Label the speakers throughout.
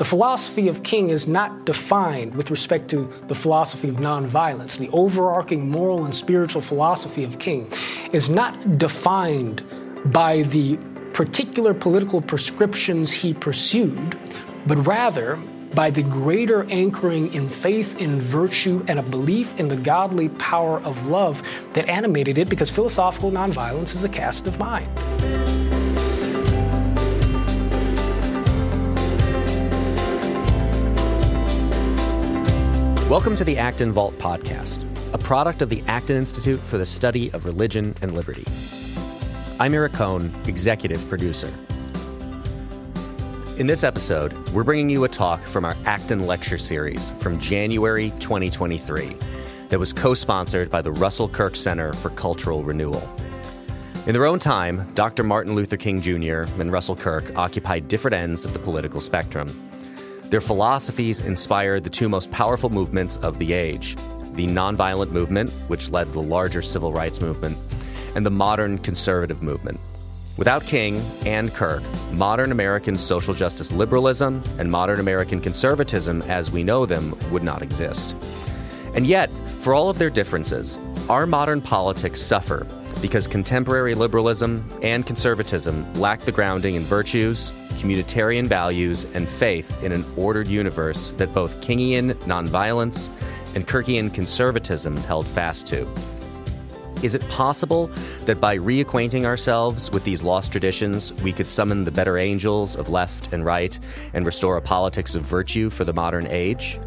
Speaker 1: The philosophy of King is not defined with respect to the philosophy of nonviolence. The overarching moral and spiritual philosophy of King is not defined by the particular political prescriptions he pursued, but rather by the greater anchoring in faith, in virtue, and a belief in the godly power of love that animated it because philosophical nonviolence is a cast of mind.
Speaker 2: Welcome to the Acton Vault podcast, a product of the Acton Institute for the Study of Religion and Liberty. I'm Eric Cohn, executive producer. In this episode, we're bringing you a talk from our Acton Lecture Series from January 2023 that was co sponsored by the Russell Kirk Center for Cultural Renewal. In their own time, Dr. Martin Luther King Jr. and Russell Kirk occupied different ends of the political spectrum. Their philosophies inspired the two most powerful movements of the age the nonviolent movement, which led the larger civil rights movement, and the modern conservative movement. Without King and Kirk, modern American social justice liberalism and modern American conservatism as we know them would not exist. And yet, for all of their differences, our modern politics suffer because contemporary liberalism and conservatism lack the grounding in virtues, communitarian values, and faith in an ordered universe that both Kingian nonviolence and Kirkian conservatism held fast to. Is it possible that by reacquainting ourselves with these lost traditions, we could summon the better angels of left and right and restore a politics of virtue for the modern age?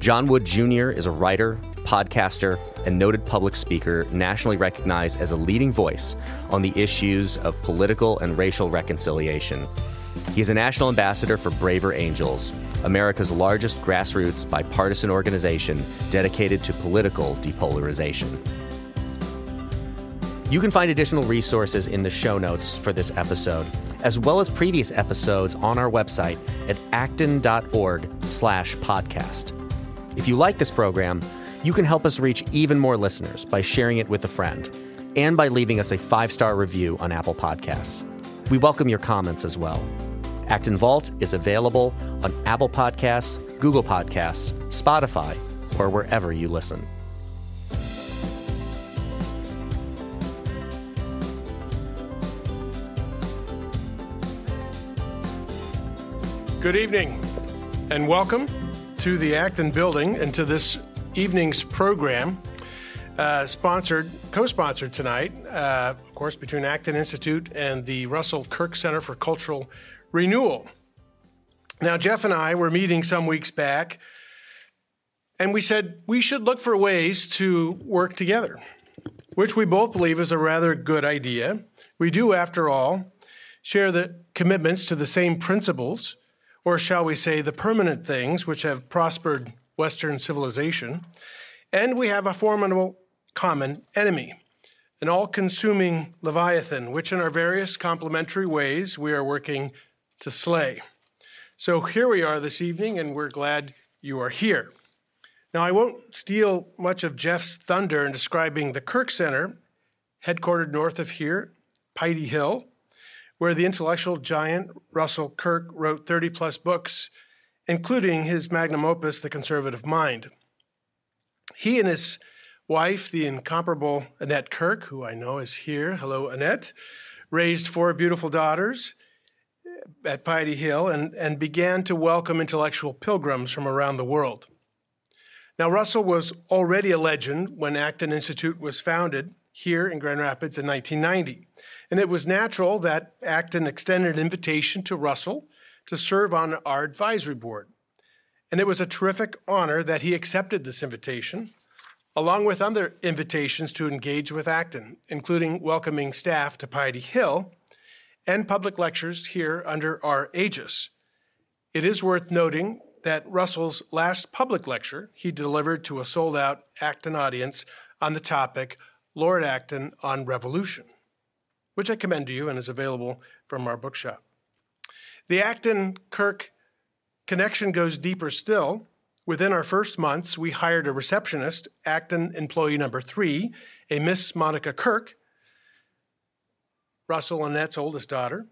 Speaker 2: John Wood Jr. is a writer, podcaster, and noted public speaker nationally recognized as a leading voice on the issues of political and racial reconciliation. He is a national ambassador for Braver Angels, America's largest grassroots bipartisan organization dedicated to political depolarization. You can find additional resources in the show notes for this episode, as well as previous episodes on our website at acton.org slash podcast. If you like this program, you can help us reach even more listeners by sharing it with a friend and by leaving us a five-star review on Apple Podcasts. We welcome your comments as well. Acton Vault is available on Apple Podcasts, Google Podcasts, Spotify, or wherever you listen.
Speaker 3: Good evening, and welcome to the Acton Building and to this evening's program, uh, sponsored, co-sponsored tonight, uh, of course, between Acton Institute and the Russell Kirk Center for Cultural Renewal. Now, Jeff and I were meeting some weeks back, and we said we should look for ways to work together, which we both believe is a rather good idea. We do, after all, share the commitments to the same principles or shall we say, the permanent things which have prospered Western civilization, and we have a formidable common enemy, an all consuming Leviathan, which in our various complementary ways we are working to slay. So here we are this evening, and we're glad you are here. Now, I won't steal much of Jeff's thunder in describing the Kirk Center, headquartered north of here, Piety Hill, where the intellectual giant Russell Kirk wrote 30 plus books, including his magnum opus, The Conservative Mind. He and his wife, the incomparable Annette Kirk, who I know is here, hello, Annette, raised four beautiful daughters eh, at Piety Hill and, and began to welcome intellectual pilgrims from around the world. Now, Russell was already a legend when Acton Institute was founded here in Grand Rapids in 1990. And it was natural that Acton extended an invitation to Russell to serve on our advisory board. And it was a terrific honor that he accepted this invitation, along with other invitations to engage with Acton, including welcoming staff to Piety Hill and public lectures here under our aegis. It is worth noting that Russell's last public lecture he delivered to a sold out Acton audience on the topic Lord Acton on Revolution which I commend to you and is available from our bookshop. The Acton Kirk connection goes deeper still. Within our first months, we hired a receptionist, Acton employee number three, a Miss Monica Kirk, Russell Annette's oldest daughter.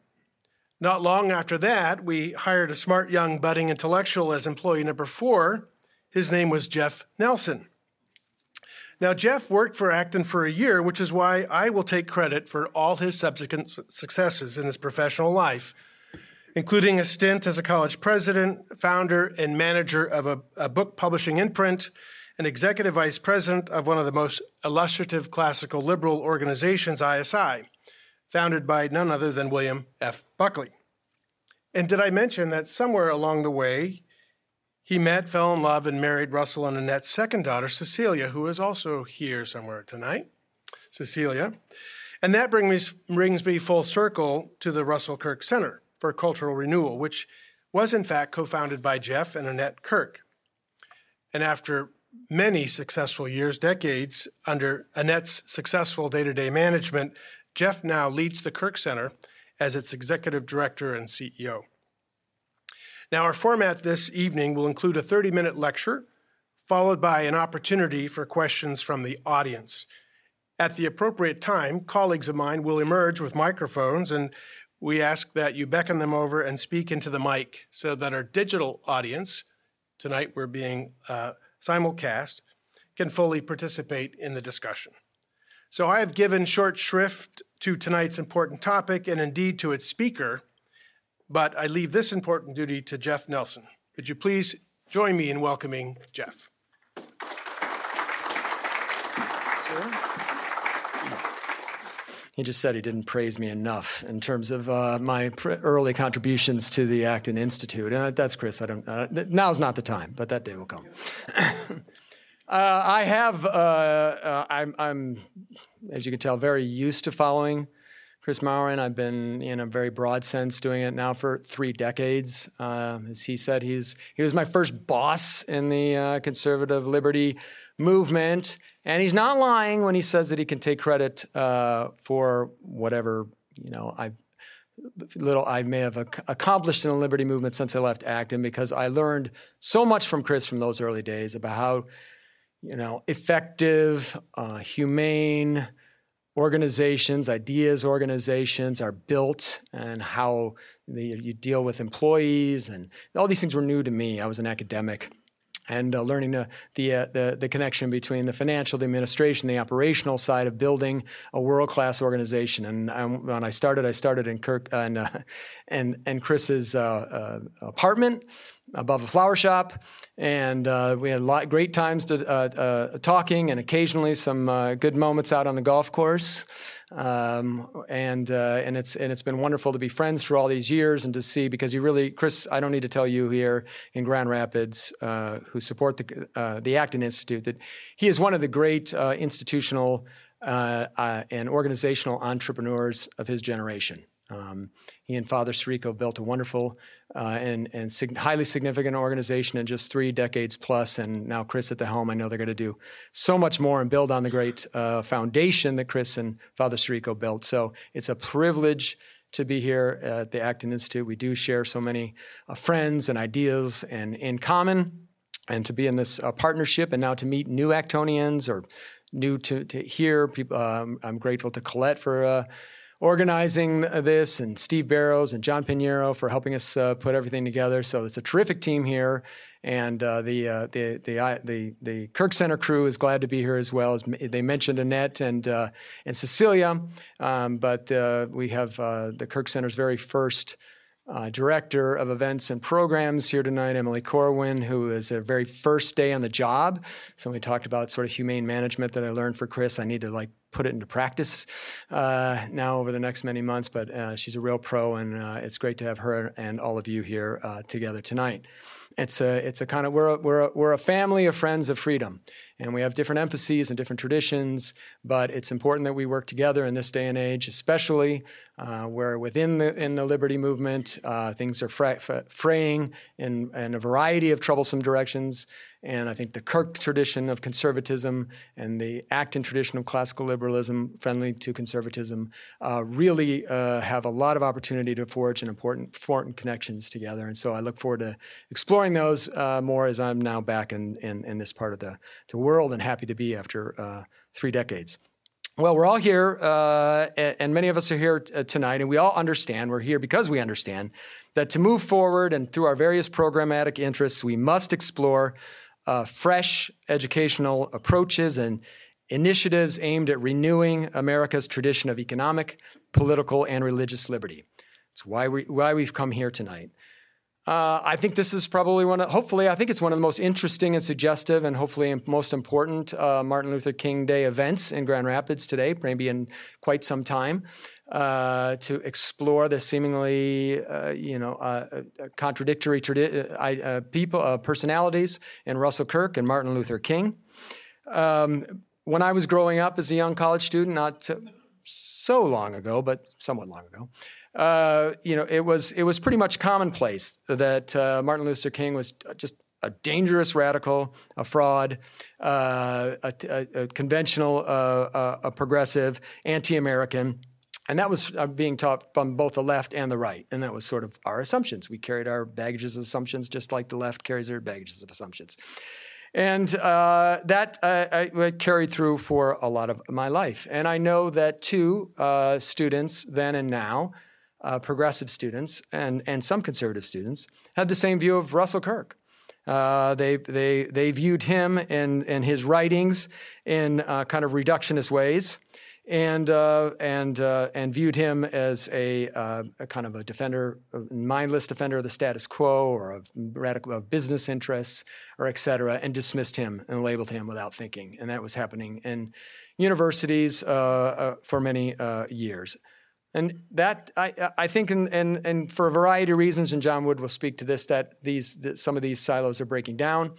Speaker 3: Not long after that, we hired a smart young budding intellectual as employee number four. His name was Jeff Nelson. Now, Jeff worked for Acton for a year, which is why I will take credit for all his subsequent successes in his professional life, including a stint as a college president, founder, and manager of a, a book publishing imprint, and executive vice president of one of the most illustrative classical liberal organizations, ISI founded by none other than William F. Buckley. And did I mention that somewhere along the way, he met, fell in love, and married Russell and Annette's second daughter, Cecilia, who is also here somewhere tonight. Cecilia. And that brings me, brings me full circle to the Russell Kirk Center for Cultural Renewal, which was in fact co founded by Jeff and Annette Kirk. And after many successful years, decades, under Annette's successful day to day management, Jeff now leads the Kirk Center as its executive director and CEO. Now, our format this evening will include a 30 minute lecture, followed by an opportunity for questions from the audience. At the appropriate time, colleagues of mine will emerge with microphones, and we ask that you beckon them over and speak into the mic so that our digital audience, tonight we're being uh, simulcast, can fully participate in the discussion. So I have given short shrift to tonight's important topic and indeed to its speaker, but I leave this important duty to Jeff Nelson. Could you please join me in welcoming Jeff?
Speaker 4: He just said he didn't praise me enough in terms of uh, my pr- early contributions to the Acton Institute. Uh, that's Kris. I don't. Uh, now's not the time, but that day will come. Uh, I have. Uh, uh, I'm, I'm, as you can tell, very used to following Kris Mauren. I've been, in a very broad sense, doing it now for three decades. Uh, as he said, he's he was my first boss in the uh, conservative liberty movement, and he's not lying when he says that he can take credit uh, for whatever you know I little I may have ac- accomplished in the liberty movement since I left Acton because I learned so much from Kris from those early days about how you know, effective, uh, humane organizations, ideas organizations are built, and how the, you deal with employees, and all these things were new to me. I was an academic. And uh, learning the the, uh, the, the connection between the financial, the administration, the operational side of building a world class organization. And um, when I started, I started in Kirk and uh, and and Kris's uh, uh, apartment above a flower shop, and uh, we had a lot great times to, uh, uh, talking, and occasionally some uh, good moments out on the golf course. Um, and uh, and it's and it's been wonderful to be friends for all these years and to see because you really, Kris, I don't need to tell you here in Grand Rapids uh, who support the the Acton Institute that he is one of the great institutional and organizational entrepreneurs of his generation. Um, he and Father Sirico built a wonderful uh, and, and sig- highly significant organization in just three decades plus, and now Kris at the helm. I know they're going to do so much more and build on the great uh, foundation that Kris and Father Sirico built. So it's a privilege to be here at the Acton Institute. We do share so many uh, friends and ideas and in common, and to be in this uh, partnership, and now to meet new Actonians or new to, to hear people. Um, I'm grateful to Colette for uh, organizing this, and Steve Barrows and John Pinheiro for helping us uh, put everything together. So it's a terrific team here, and uh, the, uh, the, the the the Kirk Center crew is glad to be here as well. As they mentioned Annette and uh, and Cecilia, um, but uh, we have uh, the Kirk Center's very first. Uh, director of events and programs here tonight, Emily Corwin, who is a very first day on the job. So we talked about sort of humane management that I learned for Kris. I need to like put it into practice uh, now over the next many months. But uh, she's a real pro, and uh, it's great to have her and all of you here uh, together tonight. It's a it's a kind of we're a, we're a, we're a family of friends of freedom, and we have different emphases and different traditions. But it's important that we work together in this day and age, especially uh, where within the in the liberty movement uh, things are fra- fraying in, in a variety of troublesome directions. And I think the Kirk tradition of conservatism and the Acton tradition of classical liberalism, friendly to conservatism, uh, really uh, have a lot of opportunity to forge an important, important connections together. And so I look forward to exploring those uh, more as I'm now back in, in, in, this part of the, the world and happy to be after uh, three decades. Well, we're all here, uh, and many of us are here t- tonight, and we all understand, we're here because we understand that to move forward and through our various programmatic interests, we must explore uh, fresh educational approaches and initiatives aimed at renewing America's tradition of economic, political, and religious liberty. It's why, we, why we've come here tonight. Uh, I think this is probably one of, hopefully, I think it's one of the most interesting and suggestive and hopefully most important uh, Martin Luther King Day events in Grand Rapids today, maybe in quite some time, uh, to explore the seemingly, uh, you know, uh, uh, contradictory tradi- people, personalities in Russell Kirk and Martin Luther King. Um, when I was growing up as a young college student, not so long ago, but somewhat long ago, uh, you know, it was it was pretty much commonplace that uh, Martin Luther King was just a dangerous radical, a fraud, uh, a, a, a, conventional, uh, a progressive, anti-American. And that was uh, being taught from both the left and the right. And that was sort of our assumptions. We carried our baggages of assumptions just like the left carries their baggages of assumptions. And uh, that uh, I, carried through for a lot of my life. And I know that two uh, students then and now uh, progressive students and, and some conservative students had the same view of Russell Kirk. Uh, they, they, they viewed him and, and his writings in uh, kind of reductionist ways and, uh, and, uh, and viewed him as a, uh, a, kind of a defender, a mindless defender of the status quo or of, radical, of business interests or et cetera, and dismissed him and labeled him without thinking. And that was happening in universities for many years. And that I, I think, and, and, and for a variety of reasons, and John Wood will speak to this, that these that some of these silos are breaking down,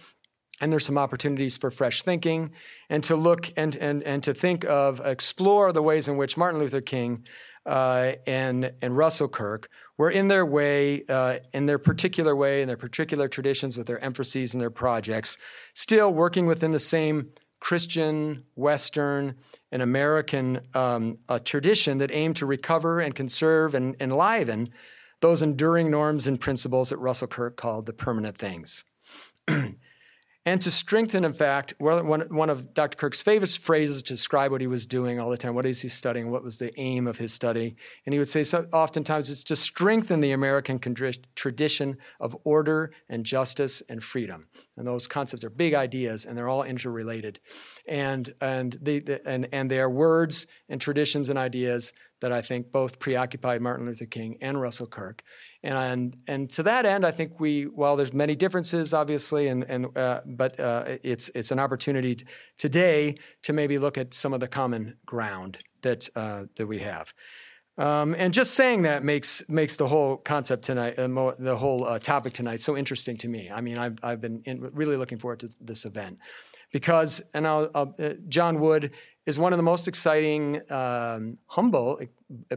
Speaker 4: and there's some opportunities for fresh thinking, and to look and and and to think of explore the ways in which Martin Luther King uh, and and Russell Kirk were in their way, uh, in their particular way, in their particular traditions, with their emphases and their projects, still working within the same Christian, Western, and American um, tradition that aimed to recover and conserve and enliven those enduring norms and principles that Russell Kirk called the permanent things. And to strengthen, in fact, one, of Dr. Kirk's favorite phrases to describe what he was doing all the time, what is he studying, what was the aim of his study. And he would say so, oftentimes it's to strengthen the American tradition of order and justice and freedom. And those concepts are big ideas and they're all interrelated. And, and, the, and, and they are words and traditions and ideas that I think both preoccupied Martin Luther King and Russell Kirk. And, and and to that end, I think we, while there's many differences, obviously, and, and, uh, but uh, it's, it's an opportunity t- today to maybe look at some of the common ground that, uh, that we have. Um, and just saying that makes makes the whole concept tonight, uh, mo- the whole uh, topic tonight, so interesting to me. I mean, I've I've been in, really looking forward to this event because, and I'll, I'll, uh, John Wood is one of the most exciting, um, humble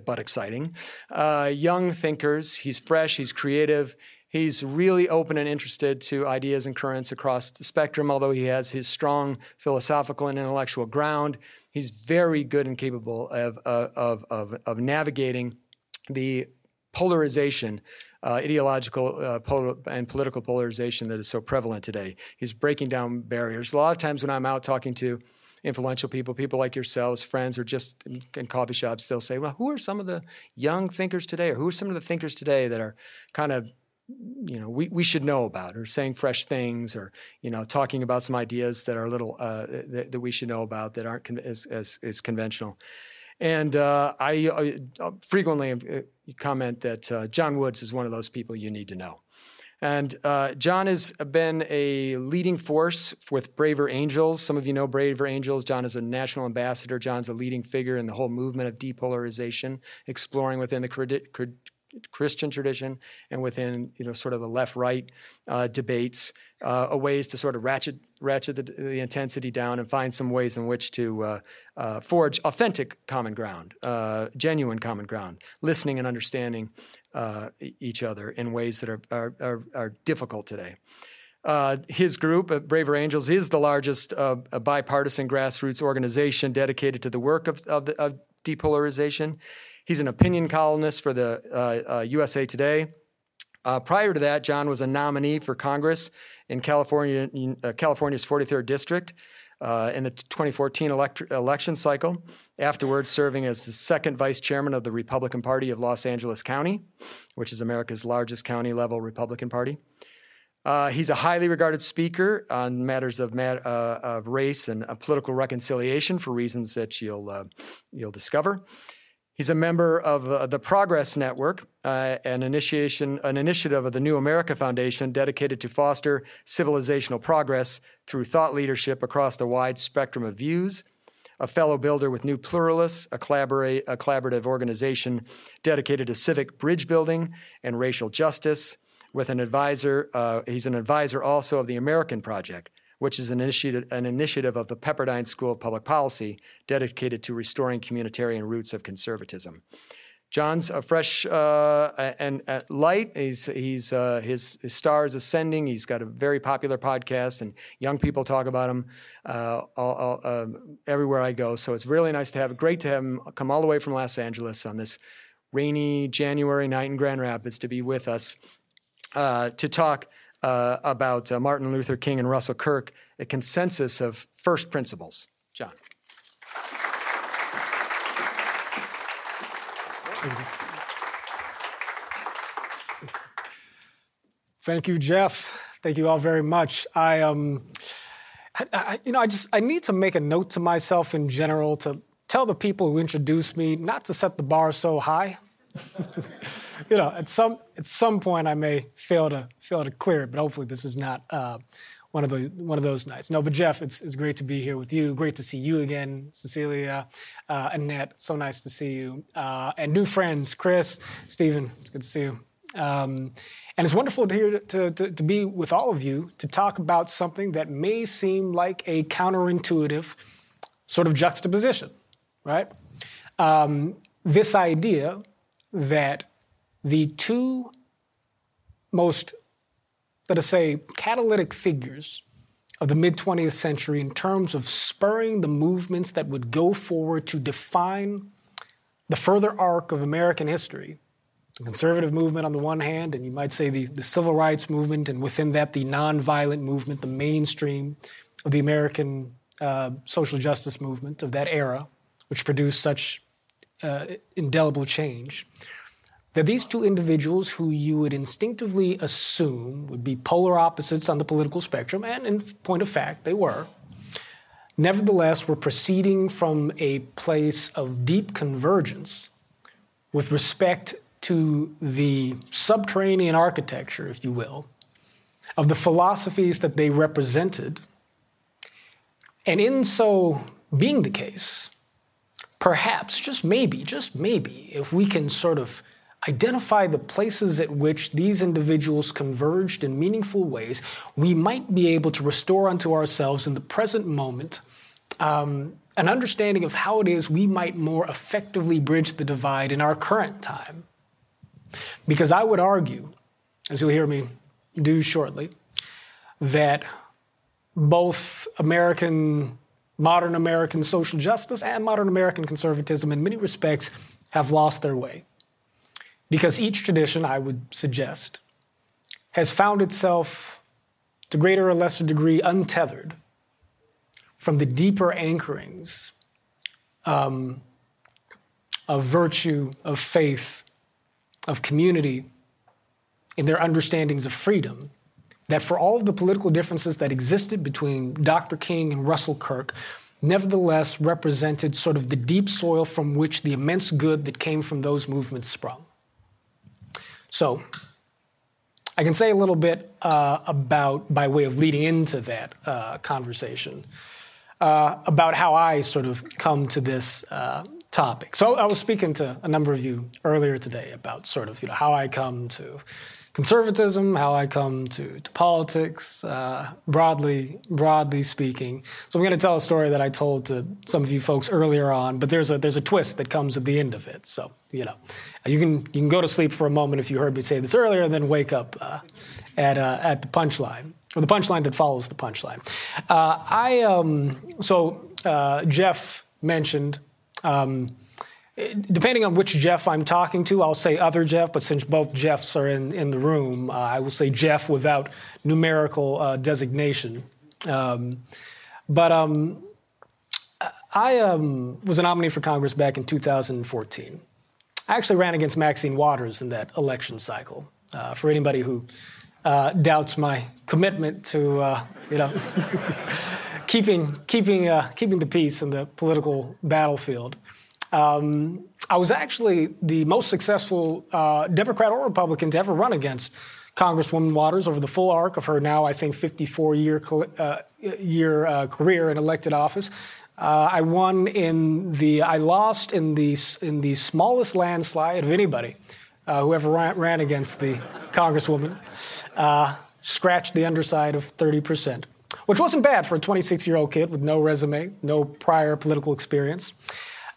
Speaker 4: but exciting, uh, young thinkers. He's fresh, he's creative, he's really open and interested to ideas and currents across the spectrum, although he has his strong philosophical and intellectual ground. He's very good and capable of, uh, of, of, of navigating the polarization uh, ideological uh, pol- and political polarization that is so prevalent today. He's breaking down barriers. A lot of times when I'm out talking to influential people, people like yourselves, friends, or just in, in coffee shops, they'll say, well, who are some of the young thinkers today, or who are some of the thinkers today that are kind of you know we, we should know about or saying fresh things or you know talking about some ideas that are a little uh, that, that, we should know about that aren't con- as, as, as conventional and uh, I uh, frequently uh, comment that uh, John Woods is one of those people you need to know. And John has been a leading force with Braver Angels. Some of you know Braver Angels. John is a national ambassador. John's a leading figure in the whole movement of depolarization, exploring within the Christian tradition and within you know sort of the left-right uh, debates, uh, ways to sort of ratchet ratchet the, the, intensity down and find some ways in which to uh, uh forge authentic common ground, uh, genuine common ground, listening and understanding uh, each other in ways that are are, are, are difficult today. his group, Braver Angels, is the largest bipartisan grassroots organization dedicated to the work of, of, the, of depolarization. He's an opinion columnist for the uh, uh, USA Today. Uh, prior to that, John was a nominee for Congress in California, uh, California's 43rd district. uh, in the 2014 elect- election cycle, afterwards serving as the second vice chairman of the Republican Party of Los Angeles County, which is America's largest county level Republican Party. Uh, he's a highly regarded speaker on matters of, mat- uh, of race and uh, political reconciliation for reasons that you'll, you'll discover. He's a member of uh, the Progress Network, uh, an initiation, an initiative of the New America Foundation dedicated to foster civilizational progress through thought leadership across the wide spectrum of views. A fellow builder with New Pluralists, a, collaborate, a collaborative organization dedicated to civic bridge building and racial justice. With an advisor, uh, he's an advisor also of the American Project, which is an initiative, an initiative of the Pepperdine School of Public Policy dedicated to restoring communitarian roots of conservatism. John's a fresh uh, and uh, light. He's, he's uh, his, his star is ascending. He's got a very popular podcast, and young people talk about him uh, all, all, um, everywhere I go. So it's really nice to have, great to have him come all the way from Los Angeles on this rainy January night in Grand Rapids to be with us uh, to talk uh, about uh, Martin Luther King and Russell Kirk, a consensus of first principles. John.
Speaker 1: Thank you, Jeff. Thank you all very much. I um, I, you know, I just I need to make a note to myself in general to tell the people who introduced me not to set the bar so high. you know, at some at some point I may fail to fail to clear it, but hopefully this is not uh, one of the one of those nights. No, but Jeff, it's it's great to be here with you. Great to see you again, Cecilia, uh, Annette. So nice to see you, uh, and new friends, Kris, Stephen. It's good to see you. Um, and it's wonderful to, hear, to, to, to be with all of you to talk about something that may seem like a counterintuitive sort of juxtaposition, right? Um, this idea that the two most, let us say, catalytic figures of the mid 20th century in terms of spurring the movements that would go forward to define the further arc of American history. The conservative movement on the one hand, and you might say the, the civil rights movement, and within that, the nonviolent movement, the mainstream of the American uh, social justice movement of that era, which produced such uh, indelible change, that these two individuals who you would instinctively assume would be polar opposites on the political spectrum, and in point of fact, they were, nevertheless were proceeding from a place of deep convergence with respect to the subterranean architecture, if you will, of the philosophies that they represented. And in so being the case, perhaps, just maybe, just maybe, if we can sort of identify the places at which these individuals converged in meaningful ways, we might be able to restore unto ourselves in the present moment um, an understanding of how it is we might more effectively bridge the divide in our current time. Because I would argue, as you'll hear me do shortly, that both American, modern American social justice and modern American conservatism, in many respects, have lost their way. Because each tradition, I would suggest, has found itself to greater or lesser degree untethered from the deeper anchorings um, of virtue, of faith, of community, in their understandings of freedom, that for all of the political differences that existed between Dr. King and Russell Kirk, nevertheless represented sort of the deep soil from which the immense good that came from those movements sprung. So, I can say a little bit uh, about, by way of leading into that uh, conversation, uh, about how I sort of come to this uh, topic. So I was speaking to a number of you earlier today about sort of you know how I come to conservatism, how I come to, to politics, uh, broadly broadly speaking. So I'm going to tell a story that I told to some of you folks earlier on, but there's a there's a twist that comes at the end of it. So you know, you can you can go to sleep for a moment if you heard me say this earlier, and then wake up uh, at uh, at the punchline or the punchline that follows the punchline. Uh, I um, so uh, Jeff mentioned. Um, depending on which Jeff I'm talking to, I'll say other Jeff, but since both Jeffs are in, in the room, uh, I will say Jeff without numerical uh, designation. Um, But um, I um, was a nominee for Congress back in 2014. I actually ran against Maxine Waters in that election cycle. Uh, for anybody who uh, doubts my commitment to, uh, you know, keeping keeping uh, keeping the peace in the political battlefield. Um, I was actually the most successful uh, Democrat or Republican to ever run against Congresswoman Waters over the full arc of her now, I think, 54 year uh, year uh, career in elected office. Uh, I won in the, I lost in the in the smallest landslide of anybody uh, who ever ran, ran, against the Congresswoman. Uh, scratched the underside of 30 percent which wasn't bad for a 26 year old kid with no resume, no prior political experience.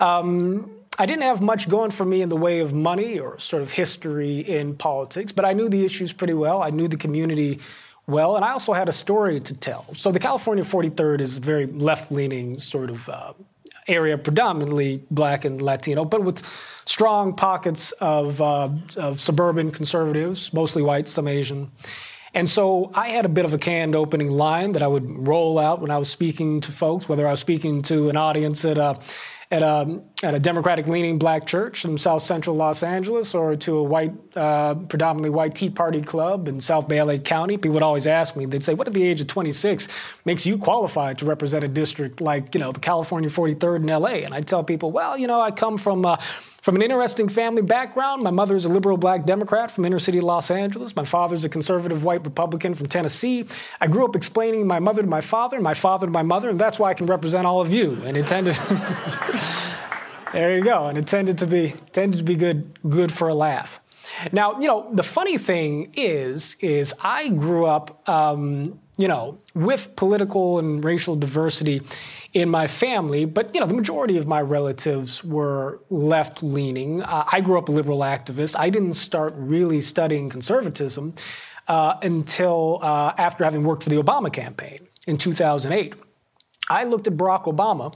Speaker 1: Um, I didn't have much going for me in the way of money or sort of history in politics, but I knew the issues pretty well. I knew the community well, and I also had a story to tell. So the California 43rd is a very left leaning sort of uh, area, predominantly black and Latino, but with strong pockets of, uh, of suburban conservatives, mostly white, some Asian. And so I had a bit of a canned opening line that I would roll out when I was speaking to folks, whether I was speaking to an audience at a at a, at a Democratic leaning black church in South Central Los Angeles or to a white, uh, predominantly white Tea Party club in South Bay LA County, people would always ask me, they'd say, What at the age of 26 makes you qualified to represent a district like, you know, the California 43rd in LA? And I'd tell people, Well, you know, I come from. Uh, from an interesting family background, my mother is a liberal black Democrat from inner city Los Angeles. My father's a conservative white Republican from Tennessee. I grew up explaining my mother to my father, my father to my mother, and that's why I can represent all of you. And intended. there you go. And it tended to be tended to be good good for a laugh. Now, you know, the funny thing is, is I grew up, um, you know, with political and racial diversity in my family, but you know, the majority of my relatives were left leaning. Uh, I grew up a liberal activist. I didn't start really studying conservatism uh, until uh, after having worked for the Obama campaign in 2008. I looked at Barack Obama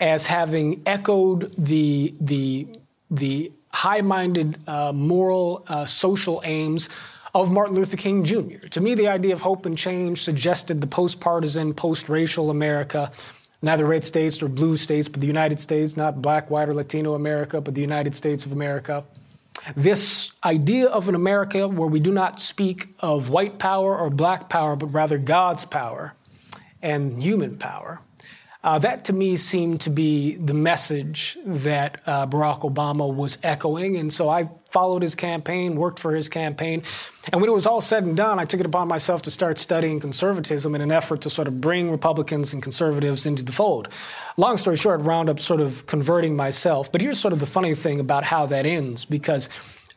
Speaker 1: as having echoed the the the high-minded uh, moral uh, social aims of Martin Luther King Jr. To me, the idea of hope and change suggested the post-partisan, post-racial America neither red states nor blue states, but the United States, not black, white, or Latino America, but the United States of America. This idea of an America where we do not speak of white power or black power, but rather God's power and human power. Uh, that to me seemed to be the message that uh, Barack Obama was echoing. And so I followed his campaign, worked for his campaign. And when it was all said and done, I took it upon myself to start studying conservatism in an effort to sort of bring Republicans and conservatives into the fold. Long story short, wound up sort of converting myself. But here's sort of the funny thing about how that ends, because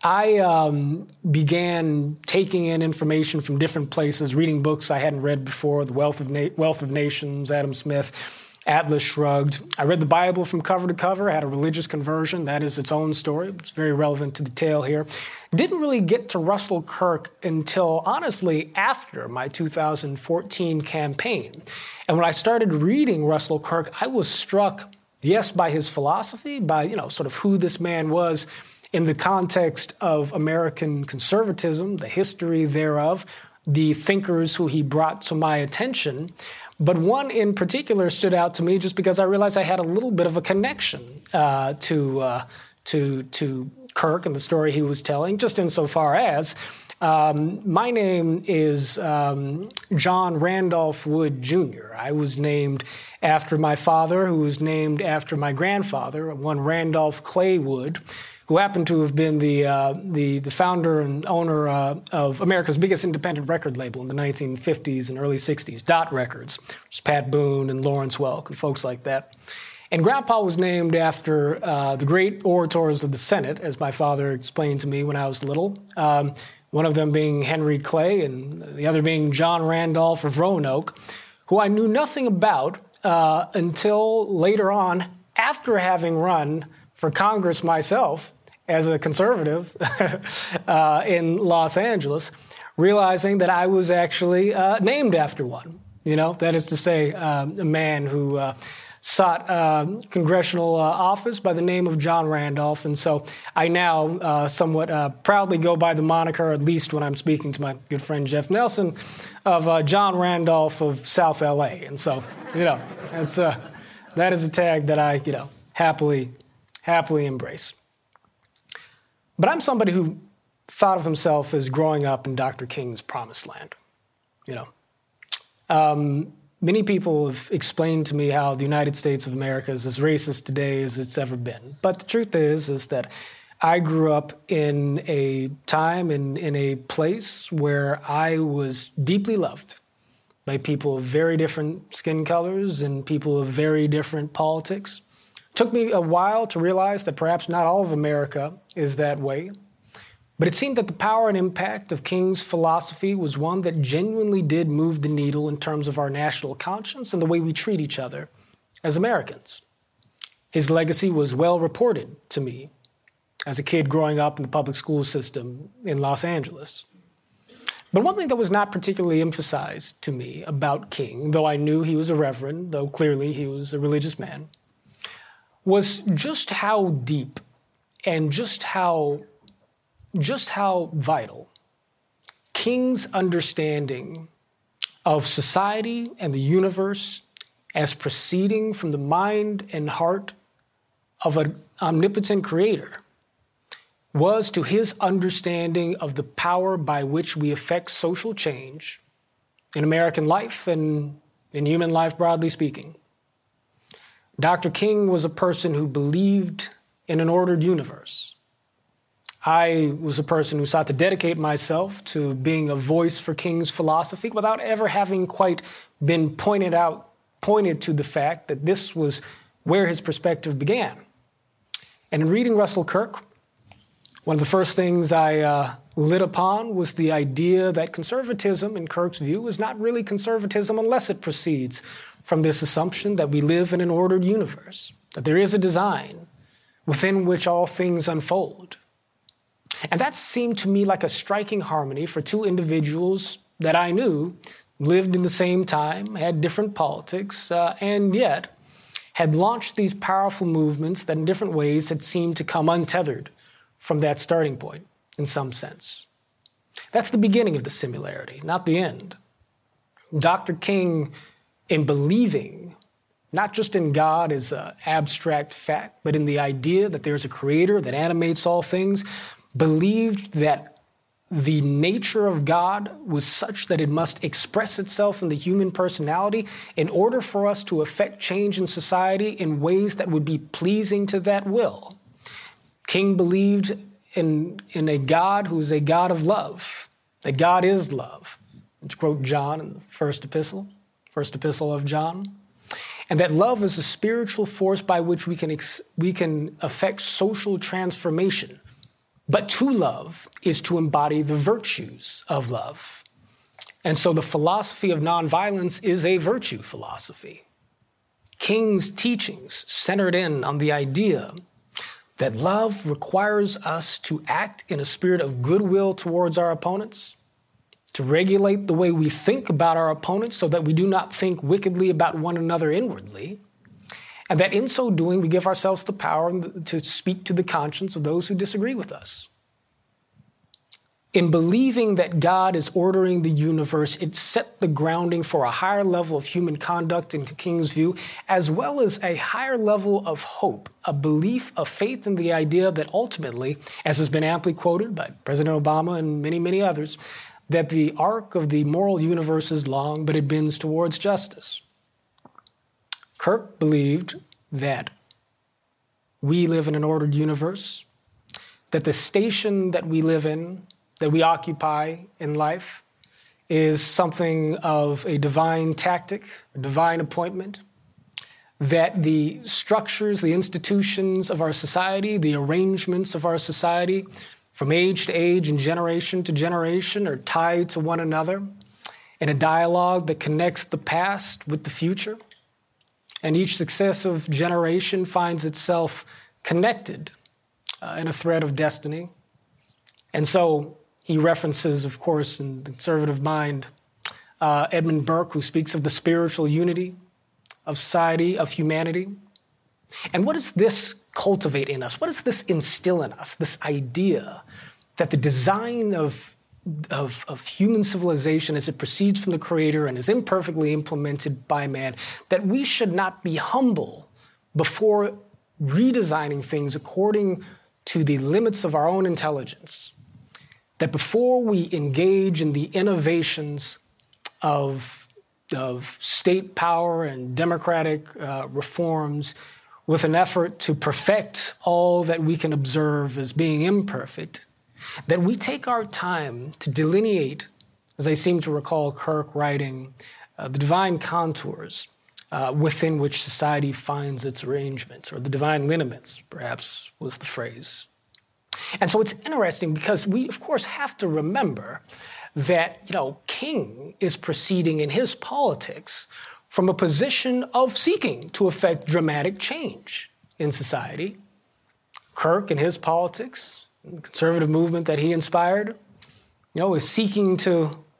Speaker 1: I um, began taking in information from different places, reading books I hadn't read before, The Wealth of, Na- Wealth of Nations, Adam Smith Atlas Shrugged. I read the Bible from cover to cover, had a religious conversion. That is its own story. It's very relevant to the tale here. Didn't really get to Russell Kirk until, honestly, after my 2014 campaign. And when I started reading Russell Kirk, I was struck, yes, by his philosophy, by, you know, sort of who this man was in the context of American conservatism, the history thereof, the thinkers who he brought to my attention. But one in particular stood out to me just because I realized I had a little bit of a connection uh, to, uh, to, to Kirk and the story he was telling, just insofar as um, my name is um, John Randolph Wood Jr. I was named after my father, who was named after my grandfather, one Randolph Clay Wood who happened to have been the, uh, the, the, founder and owner uh, of America's biggest independent record label in the 1950s and early 60s, Dot Records, which Pat Boone and Lawrence Welk and folks like that. And Grandpa was named after uh, the great orators of the Senate, as my father explained to me when I was little. Um, one of them being Henry Clay, and the other being John Randolph of Roanoke, who I knew nothing about uh, until later on, after having run for Congress myself as a conservative uh, in Los Angeles, realizing that I was actually uh, named after one. You know, that is to say, um, a man who uh, sought uh, congressional uh, office by the name of John Randolph. And so I now uh, somewhat proudly go by the moniker, at least when I'm speaking to my good friend Jeff Nelson, of John Randolph of South LA. And so you know, that's that is a tag that I, you know, happily, happily embrace. But I'm somebody who thought of himself as growing up in Dr. King's promised land. You know, um, many people have explained to me how the United States of America is as racist today as it's ever been. But the truth is, is that I grew up in a time in, in a place where I was deeply loved by people of very different skin colors and people of very different politics. Took me a while to realize that perhaps not all of America is that way. But it seemed that the power and impact of King's philosophy was one that genuinely did move the needle in terms of our national conscience and the way we treat each other as Americans. His legacy was well reported to me as a kid growing up in the public school system in Los Angeles. But one thing that was not particularly emphasized to me about King, though I knew he was a reverend, though clearly he was a religious man, was just how deep and just how just how vital King's understanding of society and the universe as proceeding from the mind and heart of an omnipotent creator was to his understanding of the power by which we affect social change in American life and in human life, broadly speaking. Dr. King was a person who believed in an ordered universe. I was a person who sought to dedicate myself to being a voice for King's philosophy without ever having quite been pointed out, pointed to the fact that this was where his perspective began. And in reading Russell Kirk, one of the first things I uh, lit upon was the idea that conservatism, in Kirk's view, is not really conservatism unless it proceeds from this assumption that we live in an ordered universe, that there is a design within which all things unfold. And that seemed to me like a striking harmony for two individuals that I knew lived in the same time, had different politics, uh, and yet had launched these powerful movements that in different ways had seemed to come untethered from that starting point in some sense. That's the beginning of the similarity, not the end. Dr. King, in believing not just in God as an abstract fact, but in the idea that there's a creator that animates all things, believed that the nature of God was such that it must express itself in the human personality in order for us to affect change in society in ways that would be pleasing to that will. King believed in, in a God who's a God of love, that God is love. To quote John in the first epistle, first epistle of John. And that love is a spiritual force by which we can, ex- we can affect social transformation. But to love is to embody the virtues of love. And so the philosophy of nonviolence is a virtue philosophy. King's teachings centered in on the idea that love requires us to act in a spirit of goodwill towards our opponents, to regulate the way we think about our opponents so that we do not think wickedly about one another inwardly, and that in so doing we give ourselves the power to speak to the conscience of those who disagree with us. In believing that God is ordering the universe, it set the grounding for a higher level of human conduct in King's view, as well as a higher level of hope, a belief, a faith in the idea that ultimately, as has been amply quoted by President Obama and many, many others, that the arc of the moral universe is long, but it bends towards justice. Kirk believed that we live in an ordered universe, that the station that we live in that we occupy in life is something of a divine tactic, a divine appointment, that the structures, the institutions of our society, the arrangements of our society, from age to age and generation to generation, are tied to one another in a dialogue that connects the past with the future. And each successive generation finds itself connected uh, in a thread of destiny. And so he references, of course, in the conservative mind, uh, Edmund Burke, who speaks of the spiritual unity of society, of humanity. And what does this cultivate in us? What does this instill in us? This idea that the design of of, of human civilization as it proceeds from the Creator and is imperfectly implemented by man, that we should not be humble before redesigning things according to the limits of our own intelligence. That before we engage in the innovations of, of state power and democratic uh, reforms with an effort to perfect all that we can observe as being imperfect, that we take our time to delineate, as I seem to recall Kirk writing, uh, the divine contours uh, within which society finds its arrangements, or the divine lineaments, perhaps was the phrase. And so it's interesting because we, of course, have to remember that, you know, King is proceeding in his politics from a position of seeking to effect dramatic change in society. Kirk and his politics, the conservative movement that he inspired, you know, is seeking to,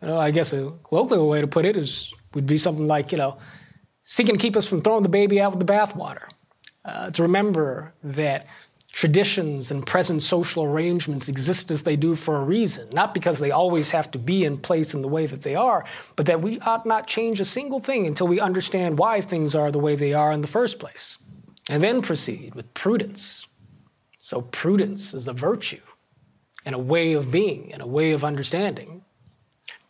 Speaker 1: you know, I guess a colloquial way to put it is would be something like, you know, seeking to keep us from throwing the baby out with the bathwater. Uh, to remember that traditions and present social arrangements exist as they do for a reason, not because they always have to be in place in the way that they are, but that we ought not change a single thing until we understand why things are the way they are in the first place. And then proceed with prudence. So, prudence is a virtue and a way of being and a way of understanding.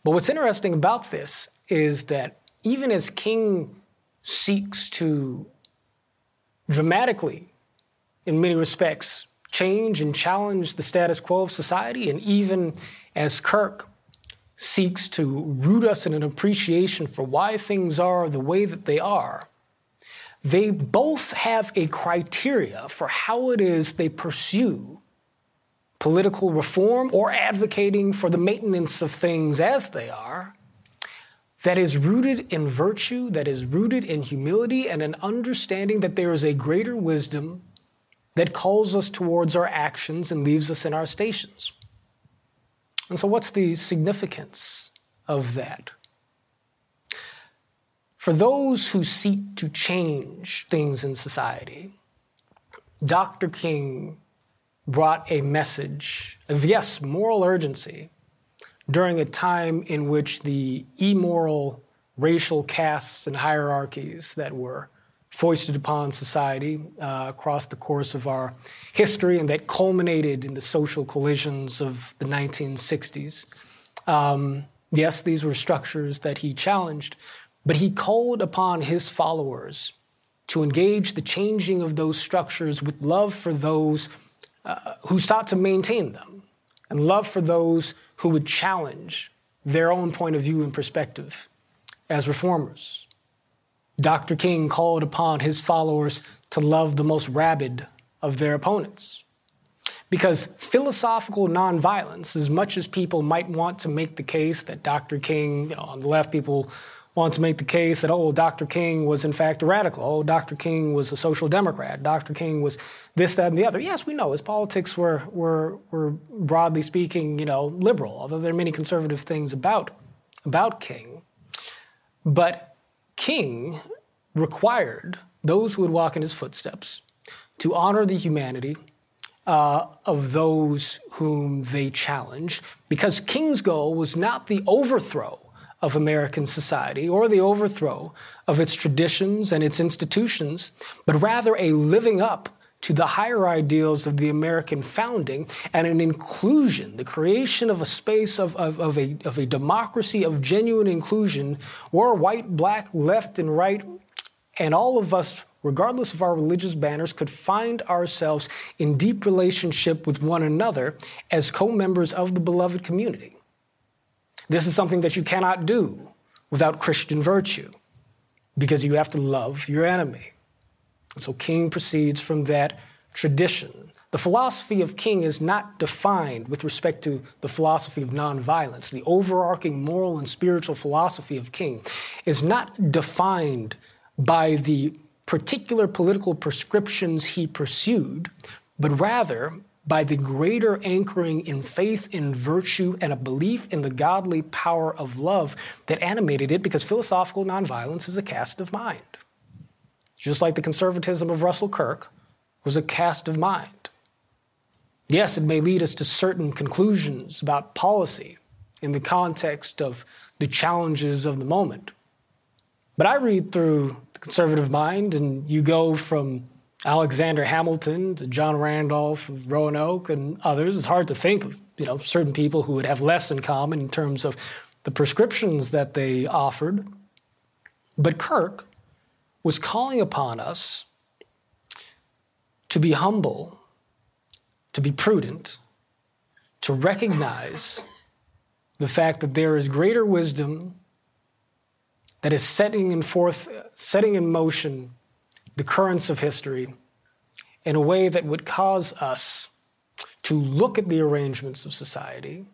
Speaker 1: But what's interesting about this is that even as King seeks to dramatically, in many respects, change and challenge the status quo of society, and even as Kirk seeks to root us in an appreciation for why things are the way that they are, they both have a criteria for how it is they pursue political reform or advocating for the maintenance of things as they are that is rooted in virtue, that is rooted in humility and an understanding that there is a greater wisdom that calls us towards our actions and leaves us in our stations. And so, what's the significance of that? For those who seek to change things in society, Dr. King brought a message of, yes, moral urgency, during a time in which the immoral racial castes and hierarchies that were foisted upon society uh, across the course of our history and that culminated in the social collisions of the 1960s. Um, yes, these were structures that he challenged, but he called upon his followers to engage the changing of those structures with love for those uh, who sought to maintain them and love for those who would challenge their own point of view and perspective as reformers. Dr. King called upon his followers to love the most rabid of their opponents. Because philosophical nonviolence, as much as people might want to make the case that Dr. King, you know, on the left, people want to make the case that, oh, Dr. King was in fact a radical. Oh, Dr. King was a social democrat. Dr. King was this, that, and the other. Yes, we know his politics were, were, were broadly speaking, you know, liberal, although there are many conservative things about, about King. But King required those who would walk in his footsteps to honor the humanity uh, of those whom they challenged, because King's goal was not the overthrow of American society or the overthrow of its traditions and its institutions, but rather a living up to the higher ideals of the American founding and an inclusion, the creation of a space of, of, of, a, of a democracy of genuine inclusion where white, black, left, and right, and all of us, regardless of our religious banners, could find ourselves in deep relationship with one another as co members of the beloved community. This is something that you cannot do without Christian virtue because you have to love your enemy. So King proceeds from that tradition. The philosophy of King is not defined with respect to the philosophy of nonviolence. The overarching moral and spiritual philosophy of King is not defined by the particular political prescriptions he pursued, but rather by the greater anchoring in faith, in virtue, and a belief in the godly power of love that animated it, because philosophical nonviolence is a cast of mind. Just like the conservatism of Russell Kirk was a cast of mind. Yes, it may lead us to certain conclusions about policy in the context of the challenges of the moment. But I read through the conservative mind, and you go from Alexander Hamilton to John Randolph of Roanoke and others. It's hard to think of you know certain people who would have less in common in terms of the prescriptions that they offered. But Kirk was calling upon us to be humble, to be prudent, to recognize the fact that there is greater wisdom that is setting in forth, setting in motion the currents of history in a way that would cause us to look at the arrangements of society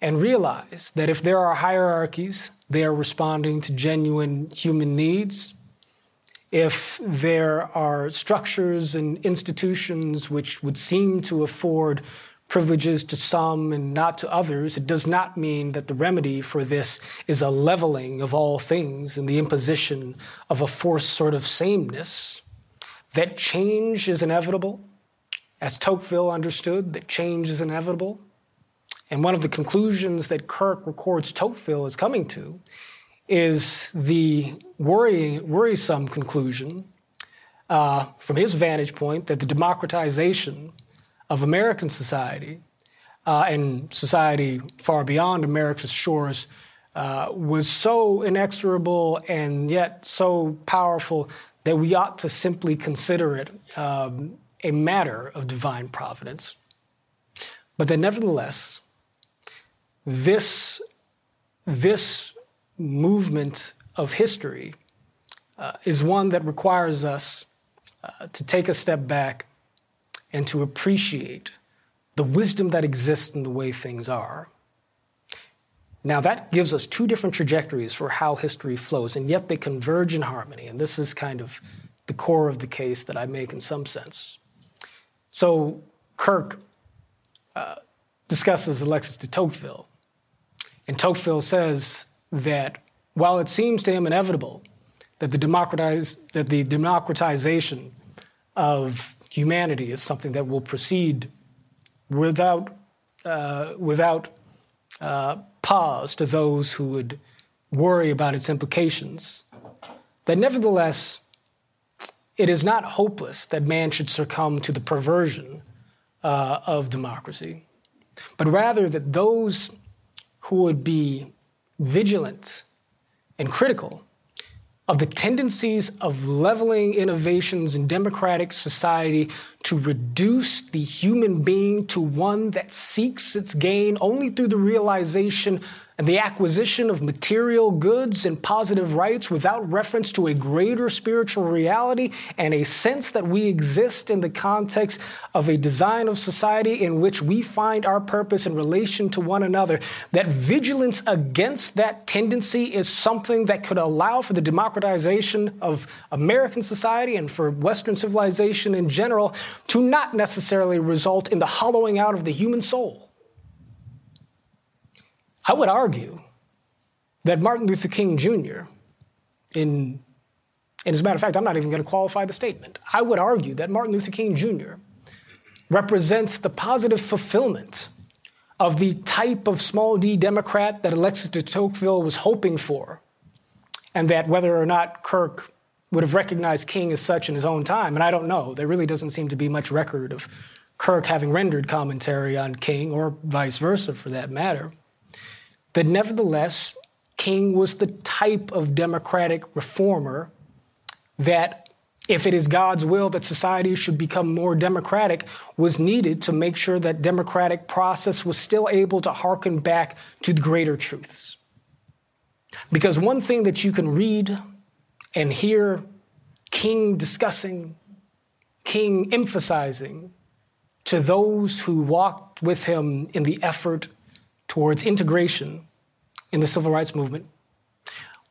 Speaker 1: and realize that if there are hierarchies, they are responding to genuine human needs. If there are structures and institutions which would seem to afford privileges to some and not to others, it does not mean that the remedy for this is a leveling of all things and the imposition of a forced sort of sameness. That change is inevitable, as Tocqueville understood, that change is inevitable. And one of the conclusions that Kirk records Tocqueville is coming to is the worrying, worrisome conclusion uh, from his vantage point that the democratization of American society uh, and society far beyond America's shores uh, was so inexorable and yet so powerful that we ought to simply consider it um, a matter of divine providence. But that nevertheless, this, this movement of history uh, is one that requires us uh, to take a step back and to appreciate the wisdom that exists in the way things are. Now, that gives us two different trajectories for how history flows, and yet they converge in harmony. And this is kind of the core of the case that I make in some sense. So, Kirk uh, discusses Alexis de Tocqueville and Tocqueville says that while it seems to him inevitable that the, democratize, that the democratization of humanity is something that will proceed without, uh, without uh, pause to those who would worry about its implications, that nevertheless, it is not hopeless that man should succumb to the perversion uh, of democracy, but rather that those who would be vigilant and critical of the tendencies of leveling innovations in democratic society to reduce the human being to one that seeks its gain only through the realization and the acquisition of material goods and positive rights without reference to a greater spiritual reality and a sense that we exist in the context of a design of society in which we find our purpose in relation to one another, that vigilance against that tendency is something that could allow for the democratization of American society and for Western civilization in general to not necessarily result in the hollowing out of the human soul. I would argue that Martin Luther King Jr., in, and as a matter of fact, I'm not even going to qualify the statement. I would argue that Martin Luther King Jr. represents the positive fulfillment of the type of small d Democrat that Alexis de Tocqueville was hoping for, and that whether or not Kirk would have recognized King as such in his own time, and I don't know, there really doesn't seem to be much record of Kirk having rendered commentary on King, or vice versa for that matter that nevertheless, King was the type of democratic reformer that, if it is God's will that society should become more democratic, was needed to make sure that democratic process was still able to hearken back to the greater truths. Because one thing that you can read and hear King discussing, King emphasizing to those who walked with him in the effort towards integration in the civil rights movement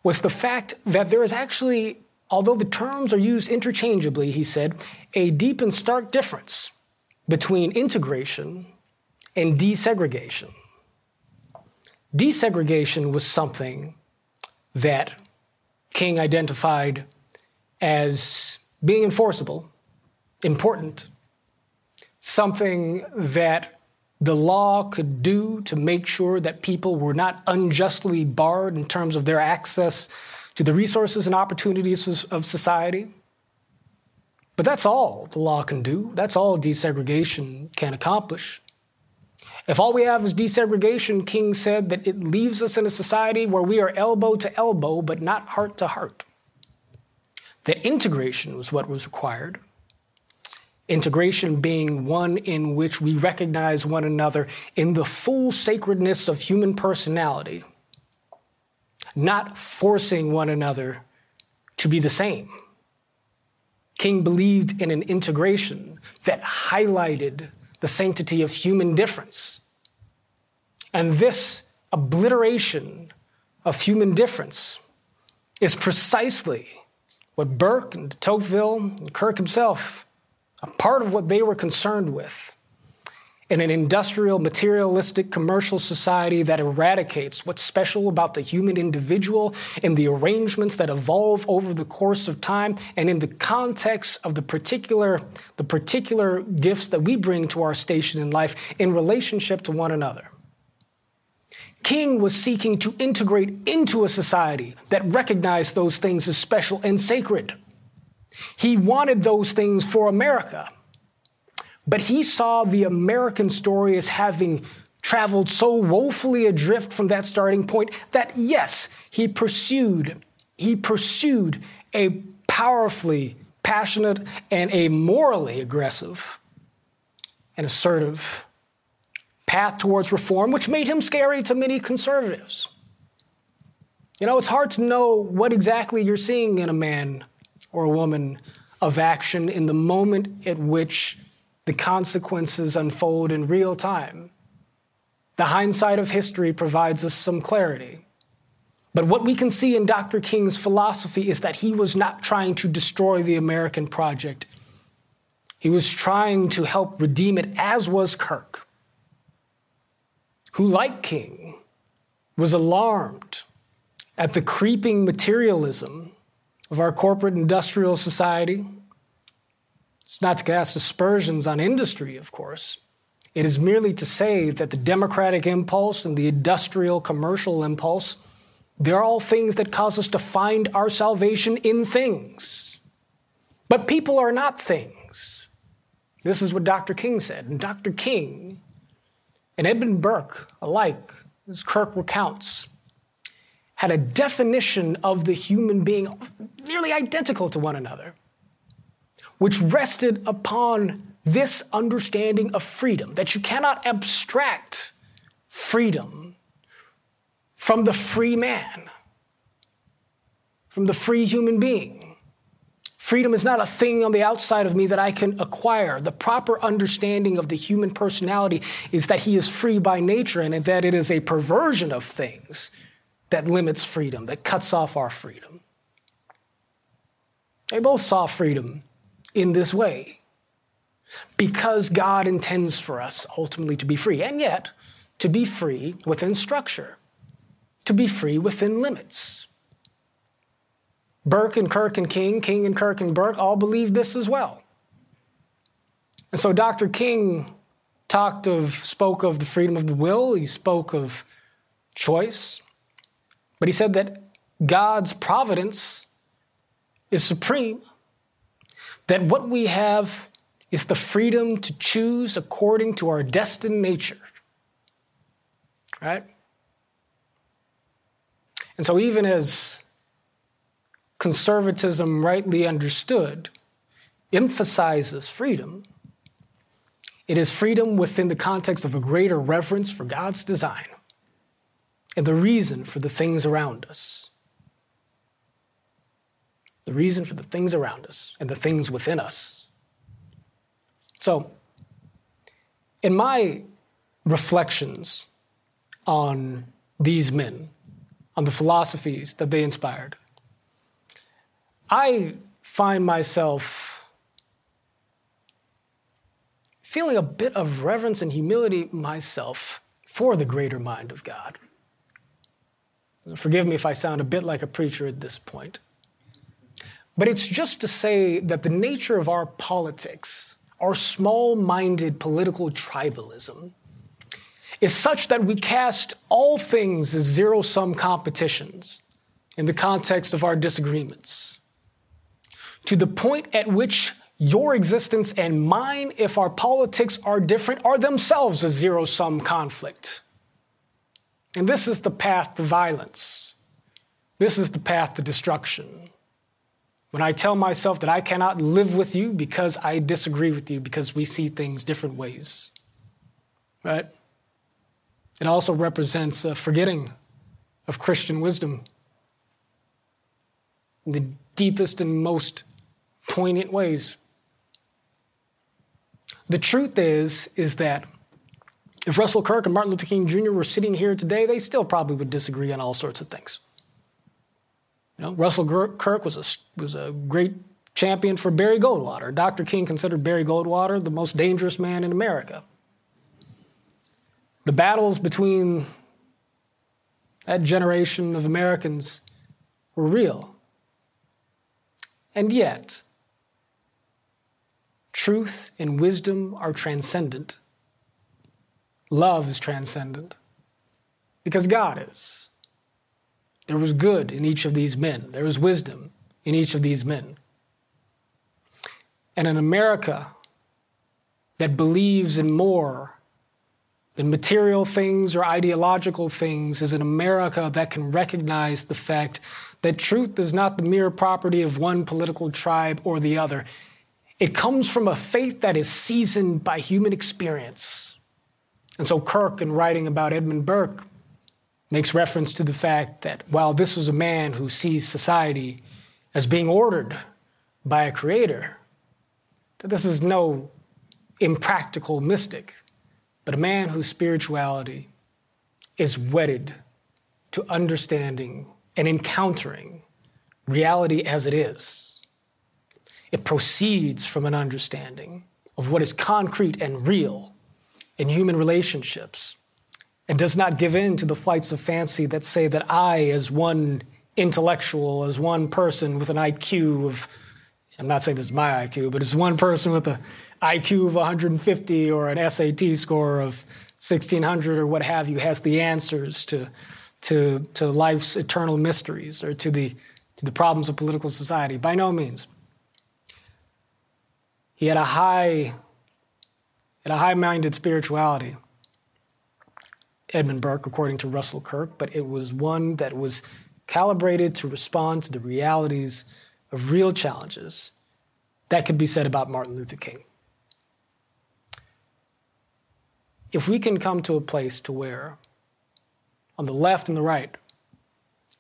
Speaker 1: was the fact that there is actually, although the terms are used interchangeably, he said, a deep and stark difference between integration and desegregation. Desegregation was something that King identified as being enforceable, important, something that the law could do to make sure that people were not unjustly barred in terms of their access to the resources and opportunities of society. But that's all the law can do. That's all desegregation can accomplish. If all we have is desegregation, King said that it leaves us in a society where we are elbow to elbow, but not heart to heart. That integration was what was required. Integration being one in which we recognize one another in the full sacredness of human personality, not forcing one another to be the same. King believed in an integration that highlighted the sanctity of human difference. And this obliteration of human difference is precisely what Burke and Tocqueville and Kirk himself, a part of what they were concerned with in an industrial, materialistic, commercial society that eradicates what's special about the human individual in the arrangements that evolve over the course of time and in the context of the particular, the particular gifts that we bring to our station in life in relationship to one another. King was seeking to integrate into a society that recognized those things as special and sacred. He wanted those things for America. But he saw the American story as having traveled so woefully adrift from that starting point that yes, he pursued, he pursued a powerfully passionate and a morally aggressive and assertive path towards reform, which made him scary to many conservatives. You know, it's hard to know what exactly you're seeing in a man or a woman of action in the moment at which the consequences unfold in real time. The hindsight of history provides us some clarity. But what we can see in Dr. King's philosophy is that he was not trying to destroy the American project. He was trying to help redeem it, as was Kirk, who, like King, was alarmed at the creeping materialism of our corporate industrial society it's not to cast aspersions on industry, of course. It is merely to say that the democratic impulse and the industrial commercial impulse, they're all things that cause us to find our salvation in things. But people are not things. This is what Dr. King said. And Dr. King and Edmund Burke alike, as Kirk recounts, had a definition of the human being nearly identical to one another which rested upon this understanding of freedom, that you cannot abstract freedom from the free man, from the free human being. Freedom is not a thing on the outside of me that I can acquire. The proper understanding of the human personality is that he is free by nature and that it is a perversion of things that limits freedom, that cuts off our freedom. They both saw freedom in this way because God intends for us ultimately to be free, and yet to be free within structure, to be free within limits. Burke and Kirk and King, King and Kirk and Burke all believed this as well. And so Dr. King talked of, spoke of the freedom of the will, he spoke of choice, but he said that God's providence is supreme that what we have is the freedom to choose according to our destined nature. Right? And so, even as conservatism, rightly understood, emphasizes freedom, it is freedom within the context of a greater reverence for God's design and the reason for the things around us the reason for the things around us and the things within us. So, in my reflections on these men, on the philosophies that they inspired, I find myself feeling a bit of reverence and humility myself for the greater mind of God. Forgive me if I sound a bit like a preacher at this point. But it's just to say that the nature of our politics, our small minded political tribalism, is such that we cast all things as zero sum competitions in the context of our disagreements. To the point at which your existence and mine, if our politics are different, are themselves a zero sum conflict. And this is the path to violence. This is the path to destruction. When I tell myself that I cannot live with you because I disagree with you, because we see things different ways, right? It also represents a forgetting of Christian wisdom in the deepest and most poignant ways. The truth is, is that if Russell Kirk and Martin Luther King Jr. were sitting here today, they still probably would disagree on all sorts of things. You know, Russell Kirk was a, was a great champion for Barry Goldwater. Dr. King considered Barry Goldwater the most dangerous man in America. The battles between that generation of Americans were real. And yet, Truth and wisdom are transcendent. Love is transcendent because God is. There was good in each of these men, there was wisdom in each of these men. And an America that believes in more than material things or ideological things is an America that can recognize the fact that truth is not the mere property of one political tribe or the other. It comes from a faith that is seasoned by human experience. And so Kirk, in writing about Edmund Burke, makes reference to the fact that while this was a man who sees society as being ordered by a creator, that this is no impractical mystic, but a man whose spirituality is wedded to understanding and encountering reality as it is. It proceeds from an understanding of what is concrete and real in human relationships and does not give in to the flights of fancy that say that I, as one intellectual, as one person with an IQ of, I'm not saying this is my IQ, but as one person with an IQ of 150 or an SAT score of 1600 or what have you, has the answers to, to, to life's eternal mysteries or to the, to the problems of political society. By no means. He had a high, had a high-minded spirituality. Edmund Burke, according to Russell Kirk, but it was one that was calibrated to respond to the realities of real challenges. That could be said about Martin Luther King. If we can come to a place to where, on the left and the right,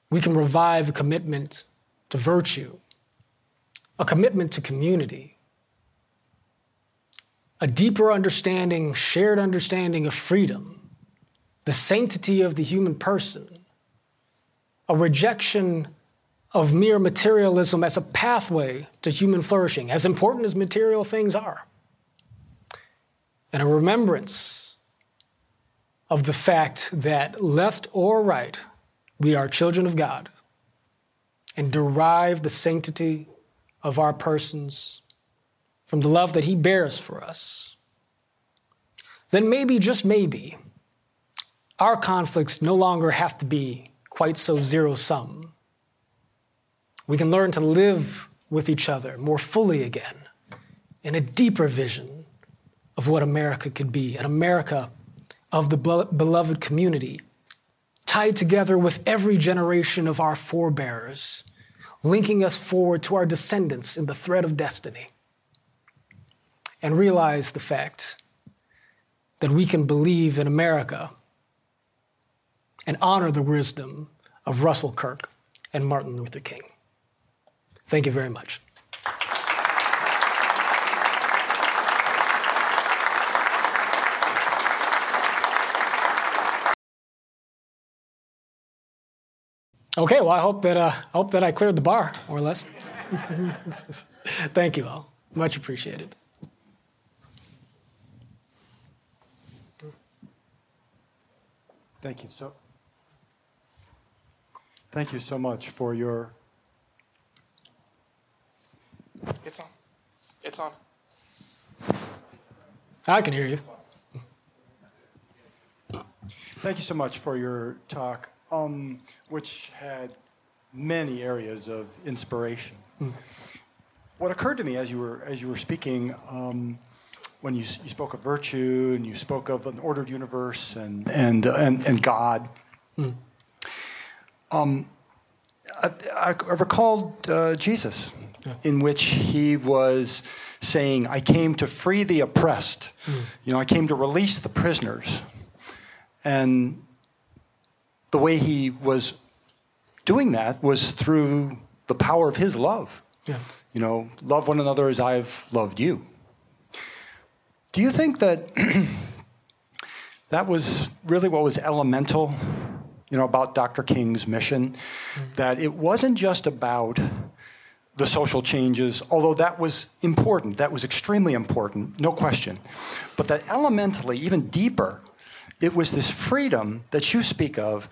Speaker 1: we can revive a commitment to virtue, a commitment to community, a deeper understanding, shared understanding of freedom, the sanctity of the human person, a rejection of mere materialism as a pathway to human flourishing, as important as material things are, and a remembrance of the fact that left or right, we are children of God and derive the sanctity of our persons from the love that He bears for us, then maybe, just maybe, our conflicts no longer have to be quite so zero sum. We can learn to live with each other more fully again in a deeper vision of what America could be an America of the beloved community, tied together with every generation of our forebears, linking us forward to our descendants in the thread of destiny and realize the fact that we can believe in America and honor the wisdom of Russell Kirk and Martin Luther King. Thank you very much. Okay, well, I hope that uh, I hope that I cleared the bar more or less. Thank you all, much appreciated.
Speaker 5: Thank you so. Thank you so much for your.
Speaker 6: It's on. It's on.
Speaker 1: I can hear you.
Speaker 5: Thank you so much for your talk, um, which had many areas of inspiration. Mm. What occurred to me as you were as you were speaking, um, when you, you spoke of virtue and you spoke of an ordered universe and and and, and God. Mm. Um, I, I, recalled uh, Jesus, yeah. in which he was saying, "I came to free the oppressed. Mm. You know, I came to release the prisoners." And the way he was doing that was through the power of his love. Yeah. You know, love one another as I've loved you. Do you think that that was really what was elemental, you know, about Dr. King's mission? Mm-hmm. That it wasn't just about the social changes, although that was important, that was extremely important, no question. But that elementally, even deeper, it was this freedom that you speak of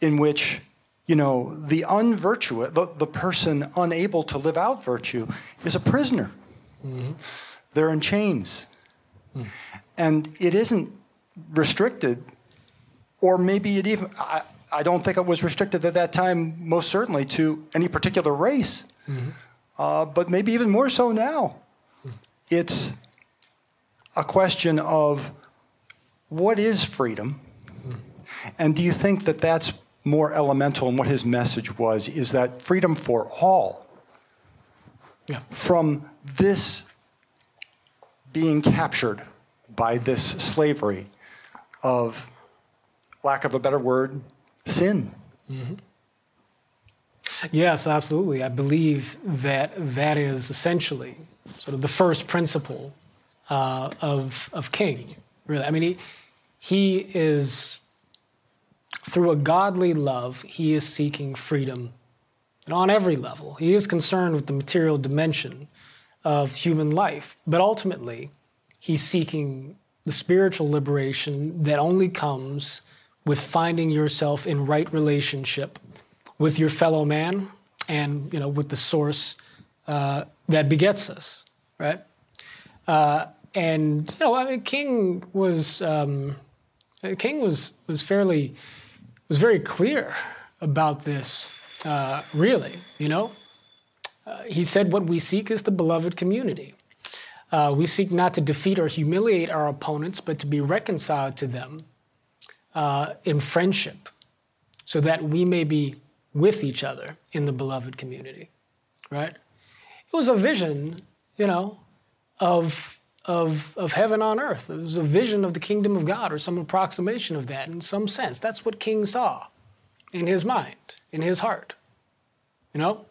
Speaker 5: in which you know the unvirtuous the, the person unable to live out virtue is a prisoner mm-hmm. they're in chains mm. and it isn't restricted or maybe it even I, I, don't think it was restricted at that time most certainly to any particular race mm-hmm. uh, but maybe even more so now mm. it's a question of what is freedom? And do you think that that's more elemental in what his message was? Is that freedom for all yeah. from this being captured by this slavery of, lack of a better word, sin? Mm-hmm.
Speaker 1: Yes, absolutely. I believe that that is essentially sort of the first principle uh, of, of King. Really, I mean, he, he is, through a godly love, he is seeking freedom and on every level. He is concerned with the material dimension of human life, but ultimately, he's seeking the spiritual liberation that only comes with finding yourself in right relationship with your fellow man and you know with the source uh, that begets us, right? Uh, and you know, I mean, King was um, King was was fairly was very clear about this. Uh, really, you know, uh, he said, "What we seek is the beloved community. Uh, we seek not to defeat or humiliate our opponents, but to be reconciled to them uh, in friendship, so that we may be with each other in the beloved community." Right? It was a vision, you know, of of, of heaven on earth. It was a vision of the kingdom of God or some approximation of that in some sense. That's what King saw in his mind, in his heart. You know?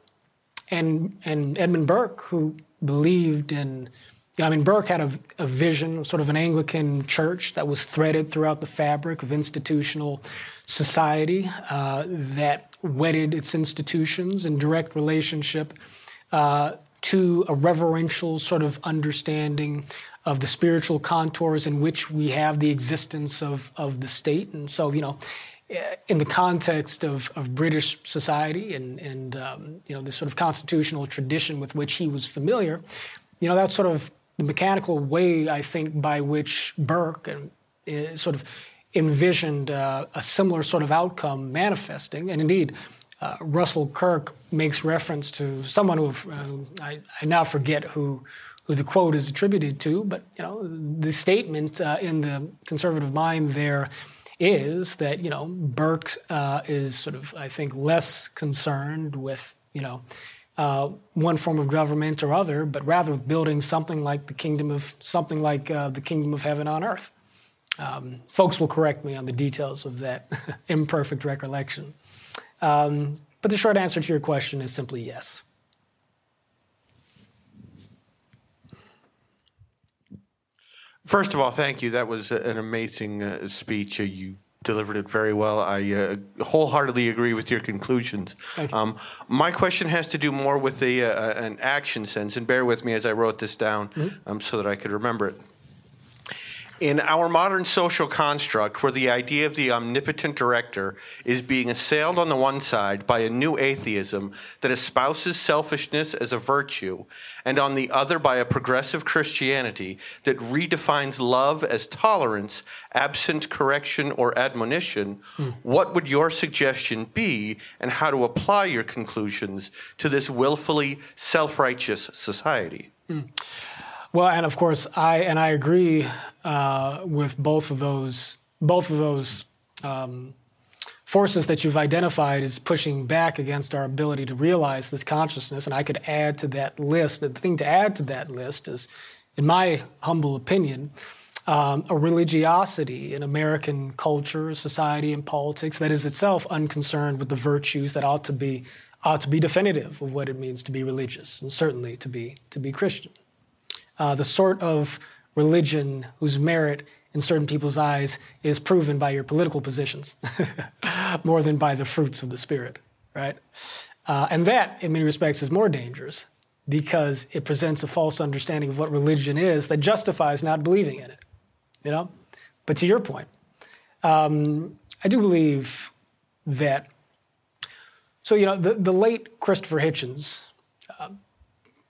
Speaker 1: And, and Edmund Burke, who believed in, you know, I mean, Burke had a, a vision, sort of an Anglican church that was threaded throughout the fabric of institutional society uh, that wedded its institutions in direct relationship uh, to a reverential sort of understanding of the spiritual contours in which we have the existence of, of the state. And so, you know, in the context of, of British society and, and um, you know, this sort of constitutional tradition with which he was familiar, you know, that's sort of the mechanical way, I think, by which Burke and, uh, sort of envisioned uh, a similar sort of outcome manifesting. And indeed, uh, Russell Kirk makes reference to someone who uh, I, I, now forget who who the quote is attributed to, but you know the statement uh, in the conservative mind there is that you know Burke uh, is sort of I think less concerned with you know. Uh, one form of government or other, but rather with building something like the kingdom of something like uh, the kingdom of heaven on earth. Um, folks will correct me on the details of that imperfect recollection. Um, but the short answer to your question is simply yes.
Speaker 7: First of all, thank you. That was an amazing uh, speech. Uh, you delivered it very well. I uh, wholeheartedly agree with your conclusions. Um, my question has to do more with the, uh, an action sense, and bear with me as I wrote this down mm-hmm. um, so that I could remember it. In our modern social construct, where the idea of the omnipotent director is being assailed on the one side by a new atheism that espouses selfishness as a virtue, and on the other by a progressive Christianity that redefines love as tolerance, absent correction or admonition, what would your suggestion be, and how to apply your conclusions to this willfully self righteous society? Mm.
Speaker 1: Well, and of course, I and I agree uh, with both of those both of those um, forces that you've identified as pushing back against our ability to realize this consciousness. And I could add to that list. The thing to add to that list is, in my humble opinion, um, a religiosity in American culture, society, and politics that is itself unconcerned with the virtues that ought to be ought to be definitive of what it means to be religious, and certainly to be to be Christian uh, the sort of religion whose merit in certain people's eyes is proven by your political positions more than by the fruits of the Spirit, right? Uh, and that, in many respects, is more dangerous because it presents a false understanding of what religion is that justifies not believing in it, you know? But to your point, um, I do believe that, so, you know, the, the late Christopher Hitchens, uh,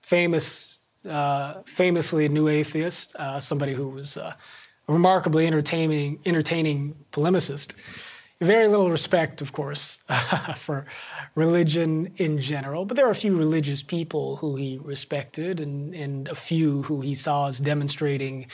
Speaker 1: famous uh, famously a new atheist, uh, somebody who was uh, a remarkably entertaining, entertaining polemicist. Very little respect, of course, for religion in general, but there are a few religious people who he respected, and, and a few who he saw as demonstrating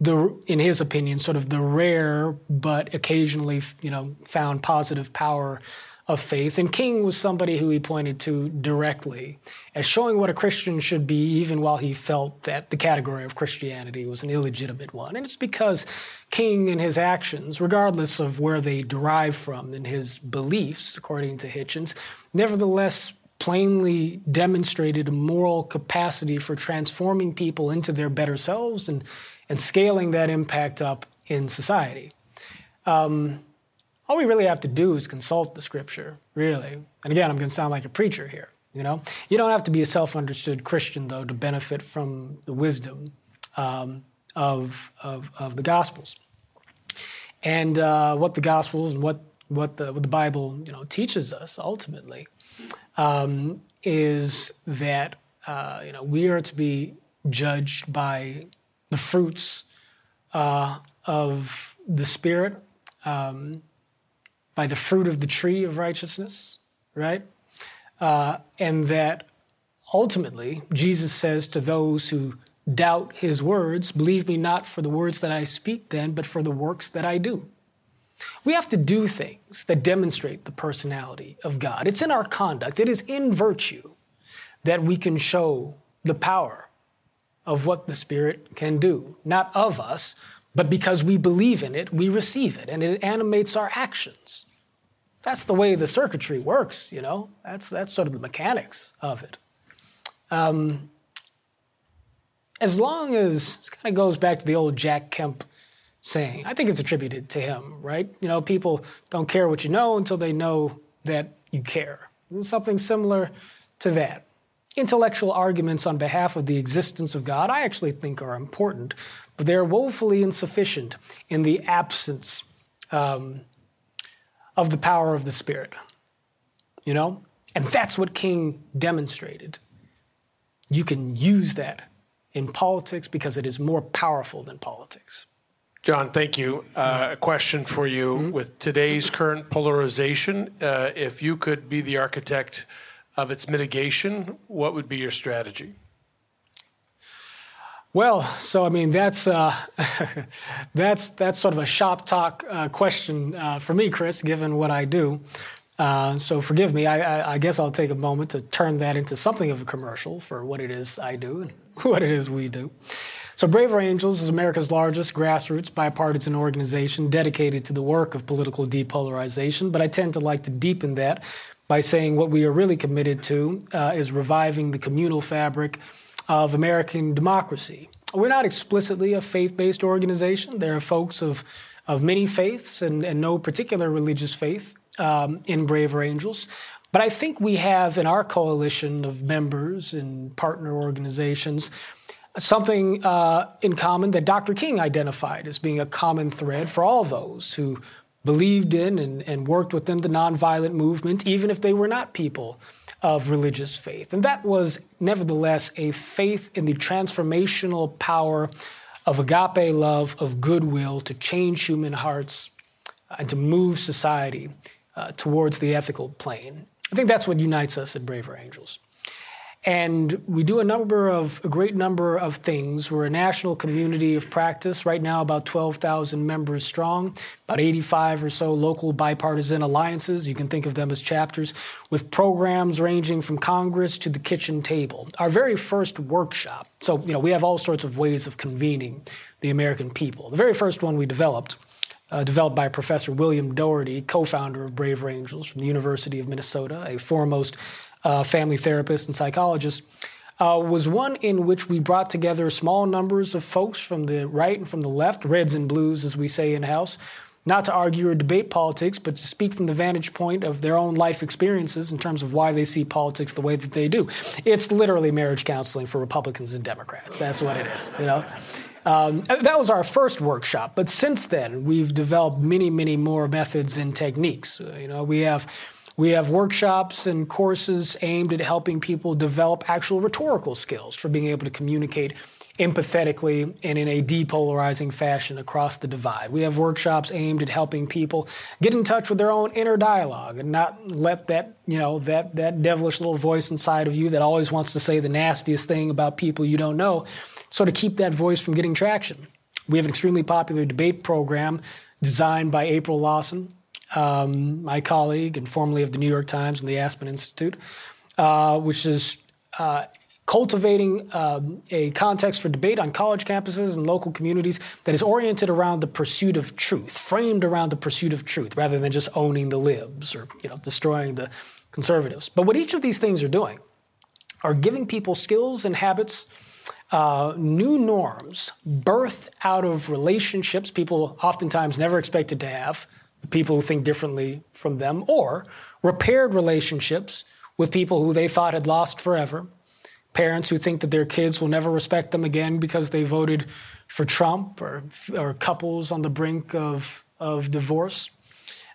Speaker 1: the, in his opinion, sort of the rare but occasionally, you know, found positive power of faith. And King was somebody who he pointed to directly as showing what a Christian should be, even while he felt that the category of Christianity was an illegitimate one. And it's because King and his actions, regardless of where they derive from in his beliefs, according to Hitchens, nevertheless plainly demonstrated a moral capacity for transforming people into their better selves and, and scaling that impact up in society. Um, all we really have to do is consult the scripture, really. And again, I'm going to sound like a preacher here. You know, you don't have to be a self-understood Christian though to benefit from the wisdom um, of, of, of the Gospels, and uh, what the Gospels and what what the, what the Bible you know teaches us ultimately um, is that uh, you know we are to be judged by the fruits uh, of the Spirit. Um, by the fruit of the tree of righteousness, right? Uh, and that ultimately, Jesus says to those who doubt his words, Believe me not for the words that I speak then, but for the works that I do. We have to do things that demonstrate the personality of God. It's in our conduct, it is in virtue that we can show the power of what the Spirit can do, not of us, but because we believe in it, we receive it, and it animates our actions. That's the way the circuitry works, you know. That's that's sort of the mechanics of it. Um, as long as this kind of goes back to the old Jack Kemp saying, I think it's attributed to him, right? You know, people don't care what you know until they know that you care. Something similar to that. Intellectual arguments on behalf of the existence of God, I actually think are important, but they're woefully insufficient in the absence um, of the power of the Spirit. You know? And that's what King demonstrated. You can use that in politics because it is more powerful than politics.
Speaker 3: John, thank you. Uh, a question for you. Mm-hmm. With today's current polarization, uh, if you could be the architect of its mitigation, what would be your strategy?
Speaker 1: Well, so I mean that's uh, that's that's sort of a shop talk uh, question uh, for me, Kris, given what I do. Uh, so forgive me. I, I, I, guess I'll take a moment to turn that into something of a commercial for what it is I do and what it is we do. So Braver Angels is America's largest grassroots bipartisan organization dedicated to the work of political depolarization. But I tend to like to deepen that by saying what we are really committed to uh, is reviving the communal fabric of American democracy. We're not explicitly a faith based organization. There are folks of, of many faiths and, and no particular religious faith um, in Braver Angels. But I think we have in our coalition of members and partner organizations something uh, in common that Dr. King identified as being a common thread for all those who believed in and, and worked within the nonviolent movement, even if they were not people of religious faith. And that was nevertheless a faith in the transformational power of agape love, of goodwill to change human hearts and to move society uh, towards the ethical plane. I think that's what unites us at Braver Angels. And we do a number of, a great number of things. We're a national community of practice, right now about 12,000 members strong, about 85 or so local bipartisan alliances. You can think of them as chapters, with programs ranging from Congress to the kitchen table. Our very first workshop, so, you know, we have all sorts of ways of convening the American people. The very first one we developed uh, developed by Professor William Doherty, co founder of Braver Angels from the University of Minnesota, a foremost uh, family therapist and psychologist, uh, was one in which we brought together small numbers of folks from the right and from the left, reds and blues, as we say in house, not to argue or debate politics, but to speak from the vantage point of their own life experiences in terms of why they see politics the way that they do. It's literally marriage counseling for Republicans and Democrats. That's what it is, you know. Um, that was our first workshop, but since then we've developed many, many more methods and techniques. Uh, you know, we have we have workshops and courses aimed at helping people develop actual rhetorical skills for being able to communicate empathetically and in a depolarizing fashion across the divide. We have workshops aimed at helping people get in touch with their own inner dialogue and not let that, you know, that that devilish little voice inside of you that always wants to say the nastiest thing about people you don't know, sort of keep that voice from getting traction. We have an extremely popular debate program designed by April Lawson um, my colleague and formerly of the New York Times and the Aspen Institute, uh, which is uh, cultivating um, a context for debate on college campuses and local communities that is oriented around the pursuit of truth, framed around the pursuit of truth, rather than just owning the libs or you know destroying the conservatives. But what each of these things are doing are giving people skills and habits. Uh, new norms birthed out of relationships people oftentimes never expected to have, people who think differently from them, or repaired relationships with people who they thought had lost forever, parents who think that their kids will never respect them again because they voted for Trump, or, or couples on the brink of, of divorce.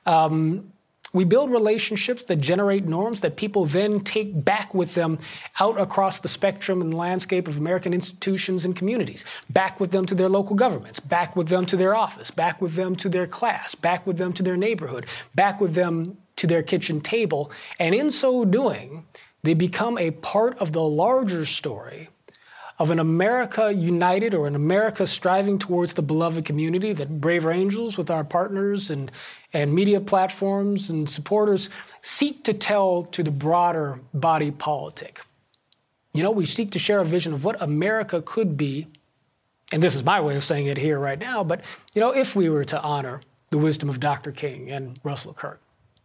Speaker 1: Um, we build relationships that generate norms that people then take back with them out across the spectrum and landscape of American institutions and communities, back with them to their local governments, back with them to their office, back with them to their class, back with them to their neighborhood, back with them to their kitchen table. And in so doing, they become a part of the larger story of an America united or an America striving towards the beloved community that Braver Angels, with our partners and, and media platforms and supporters, seek to tell to the broader body politic. You know, we seek to share a vision of what America could be, and this is my way of saying it here right now, but, you know, if we were to honor the wisdom of Dr. King and Russell Kirk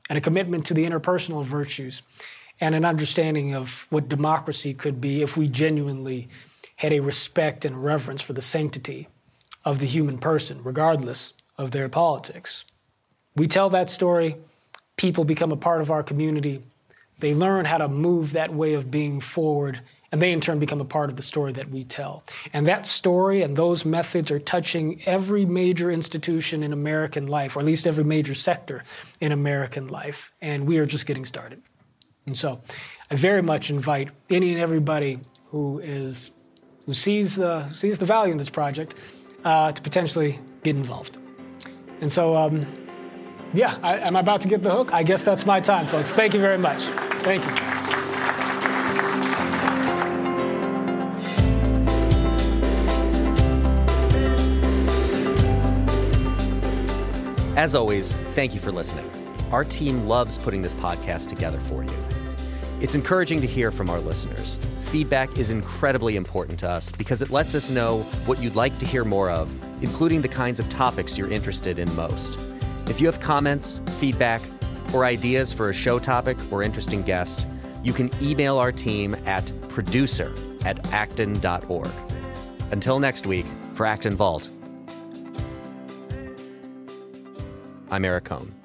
Speaker 1: and a commitment to the interpersonal virtues and an understanding of what democracy could be if we genuinely had a respect and reverence for the sanctity of the human person, regardless of their politics. We tell that story, people become a part of our community, they learn how to move that way of being forward, and they in turn become a part of the story that we tell. And that story and those methods are touching every major institution in American life, or at least every major sector in American life, and we are just getting started. And so I very much invite any and everybody who is who sees the, sees the value in this project uh, to potentially get involved. And so, um, yeah, I, am about to get the hook? I guess that's my time, folks. Thank you very much. Thank you.
Speaker 2: As always, thank you for listening. Our team loves putting this podcast together for you. It's encouraging to hear from our listeners. Feedback is incredibly important to us because it lets us know what you'd like to hear more of, including the kinds of topics you're interested in most. If you have comments, feedback, or ideas for a show topic or interesting guest, you can email our team at producer at acton.org. Until next week, for Acton Vault, I'm Eric Kohn.